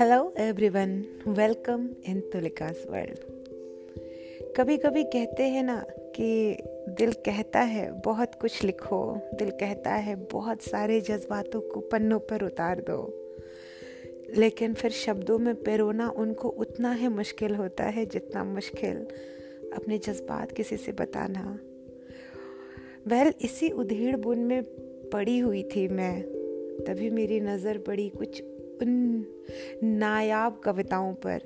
Hello everyone welcome in Tulika's world कभी कभी कहते हैं ना कि दिल कहता है, बहुत कुछ लिखो। दिल कहता है, बहुत सारे जज्बातों को पन्नों पर उतार दो। लेकिन फिर शब्दों में पिरोना उनको उतना ही मुश्किल होता है जितना मुश्किल अपने जज्बात किसी से बताना। वह इसी उधेड़ बुन में पड़ी हुई थी मैं। तभी मेरी नज़र पड़ी कुछ उन नायाब कविताओं पर।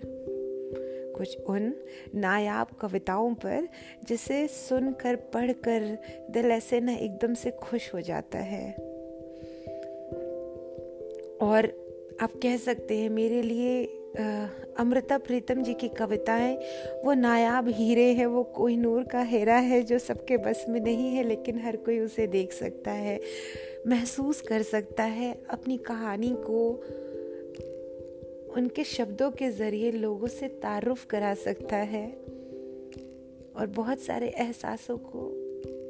कुछ उन नायाब कविताओं पर, जिसे सुनकर, पढ़कर दिल ऐसे ना एकदम से खुश हो जाता है। और आप कह सकते हैं, मेरे लिए अमृता प्रीतम जी की कविताएँ, वो नायाब हीरे हैं, वो कोई नूर का हेरा है जो सबके बस में नहीं है, लेकिन हर कोई उसे देख सकता है, महसूस कर सकता है, अपनी कहानी को उनके शब्दों के ज़रिए लोगों से तारुफ करा सकता है और बहुत सारे एहसासों को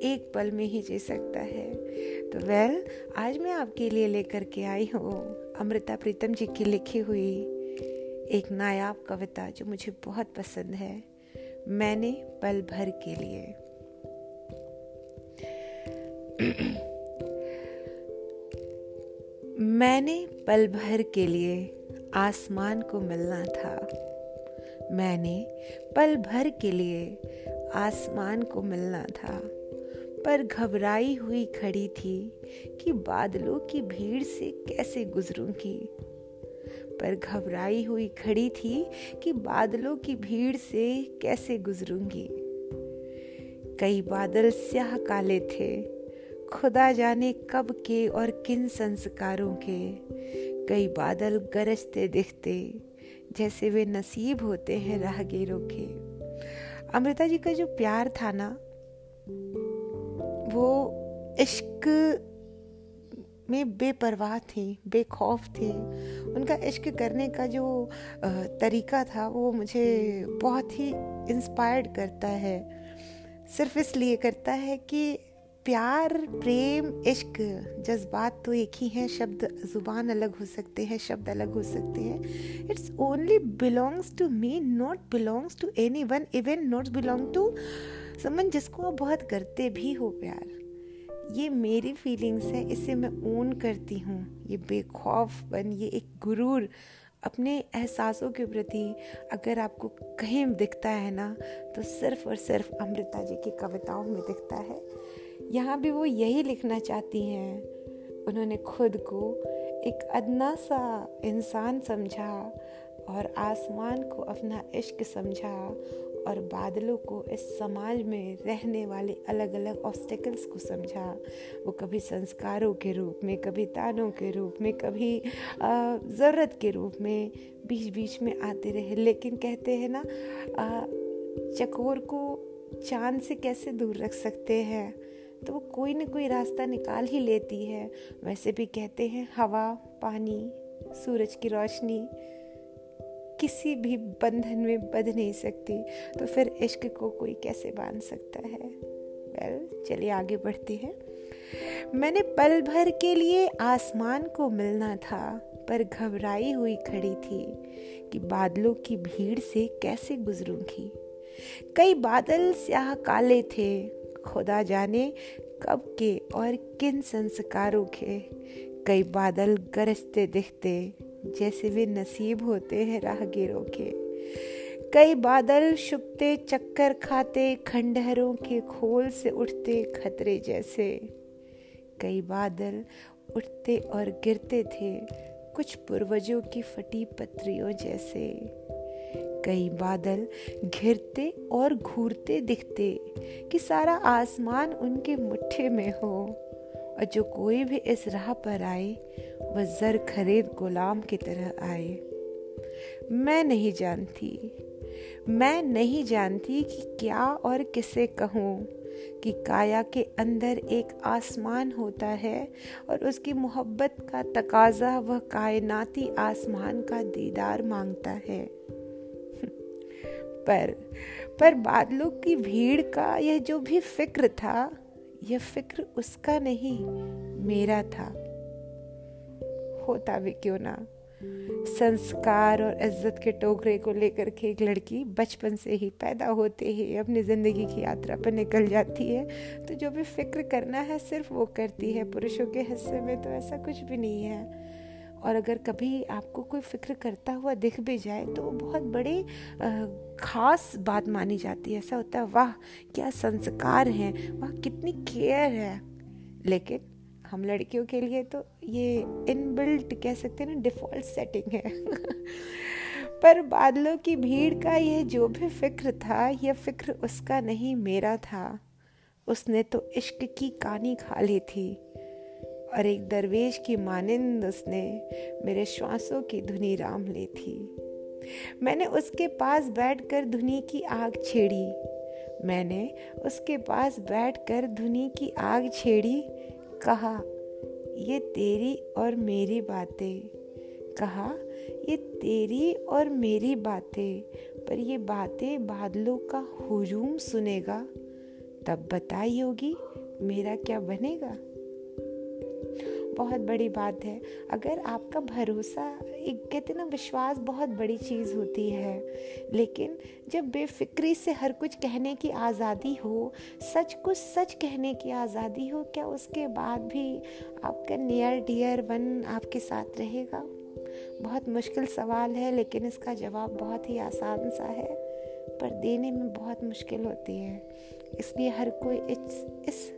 एक पल में ही जी सकता है। तो वेल, आज मैं आपके लिए लेकर के आई हूँ अमृता प्रीतम जी की लिखी हुई एक नायाब कविता जो मुझे बहुत पसंद है, मैंने पल भर के लिए। मैंने पल भर के लिए आसमान को मिलना था। मैंने पल भर के लिए आसमान को मिलना था। पर घबराई हुई खड़ी थी कि बादलों की भीड़ से कैसे गुजरूँगी। पर घबराई हुई खड़ी थी कि बादलों की भीड़ से कैसे गुजरूँगी। कई बादल स्याह काले थे। खुदा जाने कब के और किन संस्कारों के। कई बादल गरजते दिखते, जैसे वे नसीब होते हैं राहगीरों के। अमृता जी का जो प्यार था ना, वो इश्क में बेपरवाह थी, बेखौफ थी। उनका इश्क करने का जो तरीका था, वो मुझे बहुत ही इंस्पायर्ड करता है। सिर्फ़ इसलिए करता है कि प्यार, प्रेम, इश्क, जज्बात तो एक ही हैं, शब्द, ज़ुबान अलग हो सकते हैं, शब्द अलग हो सकते हैं। It's only belongs to me not belongs to any one even not belong to someone जिसको आप बहुत करते भी हो, प्यार। ये मेरी फीलिंग्स है, इसे मैं ओन करती हूँ। ये बेखौफ बन, ये एक गुरूर अपने एहसासों के प्रति अगर आपको कहीं दिखता है ना तो सिर्फ़ और सिर्फ़ अमृता जी की कविताओं में दिखता है। यहाँ भी वो यही लिखना चाहती हैं। उन्होंने खुद को एक अदना सा इंसान समझा और आसमान को अपना इश्क समझा और बादलों को इस समाज में रहने वाले अलग अलग ऑब्स्टिकल्स को समझा। वो कभी संस्कारों के रूप में, कभी तानों के रूप में, कभी ज़रूरत के रूप में बीच बीच में आते रहे। लेकिन कहते हैं ना चकोर को चाँद से कैसे दूर रख सकते हैं? तो वो कोई ना कोई रास्ता निकाल ही लेती है। वैसे भी कहते हैं हवा, पानी, सूरज की रोशनी किसी भी बंधन में बंध नहीं सकती तो फिर इश्क को कोई कैसे बाँध सकता है? वेल, चलिए आगे बढ़ते हैं। मैंने पल भर के लिए आसमान को मिलना था, पर घबराई हुई खड़ी थी कि बादलों की भीड़ से कैसे गुजरूँगी। कई बादल स्याह काले थे, खुदा जाने कब के और किन संस्कारों के। कई बादल गरजते दिखते जैसे वे नसीब होते हैं राहगीरों के। कई बादल शुकते चक्कर खाते, खंडहरों के खोल से उठते खतरे जैसे। कई बादल उठते और गिरते थे, कुछ पूर्वजों की फटी पत्रियों जैसे। कई बादल घिरते और घूरते दिखते कि सारा आसमान उनके मुट्ठे में हो, और जो कोई भी इस राह पर आए वह जर खरीद गुलाम की तरह आए। मैं नहीं जानती, मैं नहीं जानती कि क्या और किसे कहूँ कि काया के अंदर एक आसमान होता है और उसकी मोहब्बत का तकाजा वह कायनाती आसमान का दीदार माँगता है। पर पर बादलों की भीड़ का यह जो भी फ़िक्र था, यह फ़िक्र उसका नहीं, मेरा था। होता भी क्यों ना? संस्कार और इज़्ज़त के टोकरे को लेकर के एक लड़की बचपन से ही पैदा होते ही अपनी ज़िंदगी की यात्रा पर निकल जाती है। तो जो भी फ़िक्र करना है, सिर्फ़ वो करती है। पुरुषों के हिस्से में तो ऐसा कुछ भी नहीं है। और अगर कभी आपको कोई फ़िक्र करता हुआ दिख भी जाए तो वो बहुत बड़ी ख़ास बात मानी जाती है। ऐसा होता है, वाह, क्या संस्कार हैं, वाह, कितनी केयर है। लेकिन हम लड़कियों के लिए तो ये इनबिल्ट कह सकते हैं ना डिफ़ॉल्ट सेटिंग है। पर बादलों की भीड़ का ये जो भी फ़िक्र था यह फ़िक्र उसका नहीं, मेरा था। उसने तो इश्क की कहानी खा ली थी। और एक दरवेश की मानिंद उसने मेरे श्वासों की धुनी राम ली थी। मैंने उसके पास बैठकर धुनी की आग छेड़ी। मैंने उसके पास बैठकर धुनी की आग छेड़ी, कहा ये तेरी और मेरी बातें। कहा, ये तेरी और मेरी बातें, पर ये बातें बादलों का हुजूम सुनेगा। तब बताई होगी, मेरा क्या बनेगा? बहुत बड़ी बात है। अगर आपका भरोसा कहते ना, विश्वास बहुत बड़ी चीज़ होती है। लेकिन जब बेफिक्री से हर कुछ कहने की आज़ादी हो, सच को सच कहने की आज़ादी हो, क्या उसके बाद भी आपका नियर डियर वन आपके साथ रहेगा? बहुत मुश्किल सवाल है, लेकिन इसका जवाब बहुत ही आसान सा है। पर देने में बहुत मुश्किल होती है। इसलिए हर कोई इस इस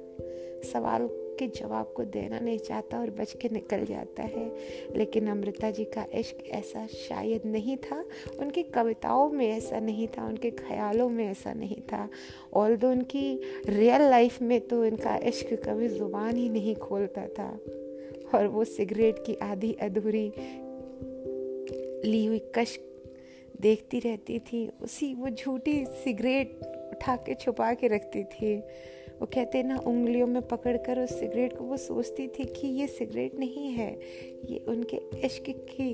सवाल के जवाब को देना नहीं चाहता और बच के निकल जाता है। लेकिन अमृता जी का इश्क ऐसा शायद नहीं था। उनकी कविताओं में ऐसा नहीं था, उनके ख्यालों में ऐसा नहीं था। ऑल दो उनकी रियल लाइफ में तो इनका इश्क कभी ज़ुबान ही नहीं खोलता था। और वो सिगरेट की आधी अधूरी ली हुई कश देखती रहती थी, उसी वो झूठी सिगरेट उठा के छुपा के रखती थी। वो कहते ना, उंगलियों में पकड़कर उस सिगरेट को, वो सोचती थी कि ये सिगरेट नहीं है, ये उनके इश्क की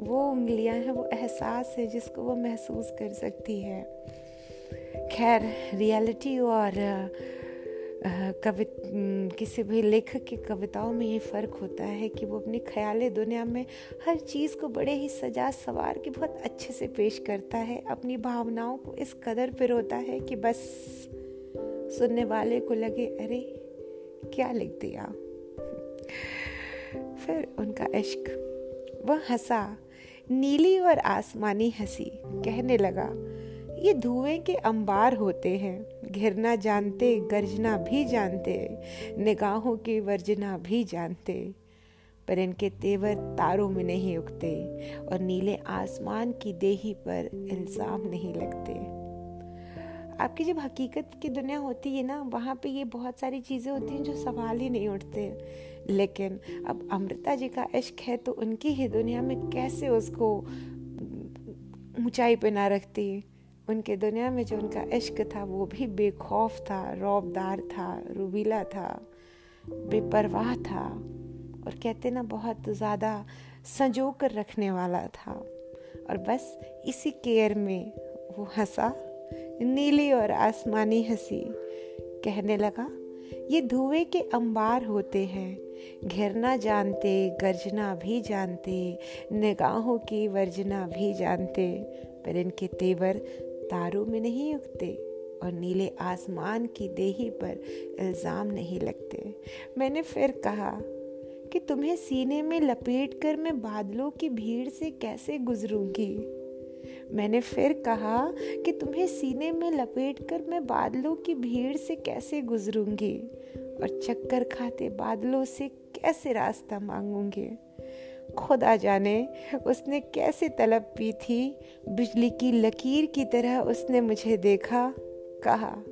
वो उंगलियाँ हैं, वो एहसास है जिसको वो महसूस कर सकती है। खैर, रियलिटी और कवि किसी भी लेखक की कविताओं में ये फ़र्क होता है कि वो अपनी ख्याल दुनिया में हर चीज़ को बड़े ही सजा सवार के बहुत अच्छे से पेश करता है, अपनी भावनाओं को इस कदर पर पिरोता है कि बस सुनने वाले को लगे, अरे, क्या लिख दिया? फिर उनका इश्क, वह हंसा, नीली और आसमानी हँसी, कहने लगा, ये धुएँ के अंबार होते हैं घिरना जानते, गर्जना भी जानते, निगाहों की वर्जना भी जानते, पर इनके तेवर तारों में नहीं उगते और नीले आसमान की देही पर इल्ज़ाम नहीं लगते। आपकी जब हकीकत की दुनिया होती है ना, वहाँ पे ये बहुत सारी चीज़ें होती हैं जो सवाल ही नहीं उठते। लेकिन अब अमृता जी का इश्क है तो उनकी ही दुनिया में कैसे उसको ऊंचाई पे ना रखती? उनके दुनिया में जो उनका इश्क था, वो भी बेखौफ था, रौबदार था, रूबीला था, बेपरवाह था और कहते ना, बहुत ज़्यादा संजो कर रखने वाला था। और बस इसी केयर में वो हंसा नीली और आसमानी हँसी। कहने लगा, ये धुएँ के अंबार होते हैं। घेरना जानते गर्जना भी जानते, निगाहों की वर्जना भी जानते। पर इनके तेवर तारों में नहीं उगते और नीले आसमान की देही पर इल्ज़ाम नहीं लगते। मैंने फिर कहा, कि तुम्हें सीने में लपेट कर मैं बादलों की भीड़ से कैसे गुजरूँगी? मैंने फिर कहा कि तुम्हें सीने में लपेट कर मैं बादलों की भीड़ से कैसे गुजरूँगी? और चक्कर खाते बादलों से कैसे रास्ता मांगूँगी? खुदा जाने, उसने कैसे तलब पी थी? बिजली की लकीर की तरह उसने मुझे देखा, कहा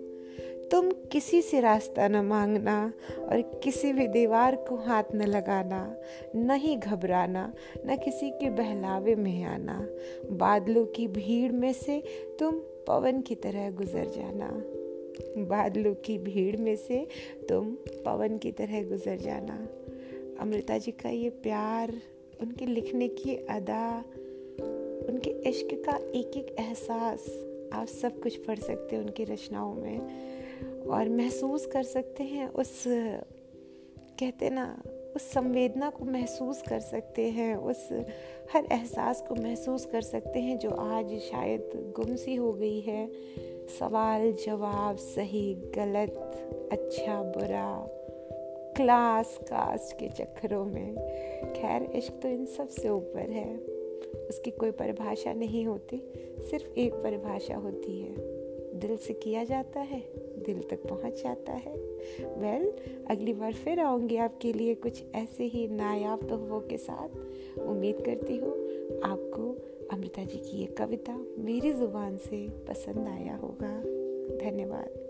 तुम किसी से रास्ता न मांगना और किसी भी दीवार को हाथ न लगाना, न ही घबराना, न किसी के बहलावे में आना। बादलों की भीड़ में से तुम पवन की तरह गुजर जाना। बादलों की भीड़ में से तुम पवन की तरह गुजर जाना। अमृता जी का ये प्यार, उनके लिखने की अदा, उनके इश्क का एक एक एहसास आप सब कुछ पढ़ सकते हैं उनकी रचनाओं में। और महसूस कर सकते हैं, उस, कहते ना, उस संवेदना को महसूस कर सकते हैं, उस हर एहसास को महसूस कर सकते हैं जो आज शायद गुम सी हो गई है। सवाल, जवाब, सही, गलत अच्छा बुरा क्लास कास्ट के चक्करों में। खैर, इश्क तो इन सबसे ऊपर है। उसकी कोई परिभाषा नहीं होती, सिर्फ़ एक परिभाषा होती है। दिल से किया जाता है। दिल तक पहुँच जाता है। वेल well, अगली बार फिर आऊँगी आपके लिए कुछ ऐसे ही नायाब तोहफों के साथ। उम्मीद करती हूँ आपको अमृता जी की ये कविता मेरी ज़ुबान से पसंद आया होगा। धन्यवाद।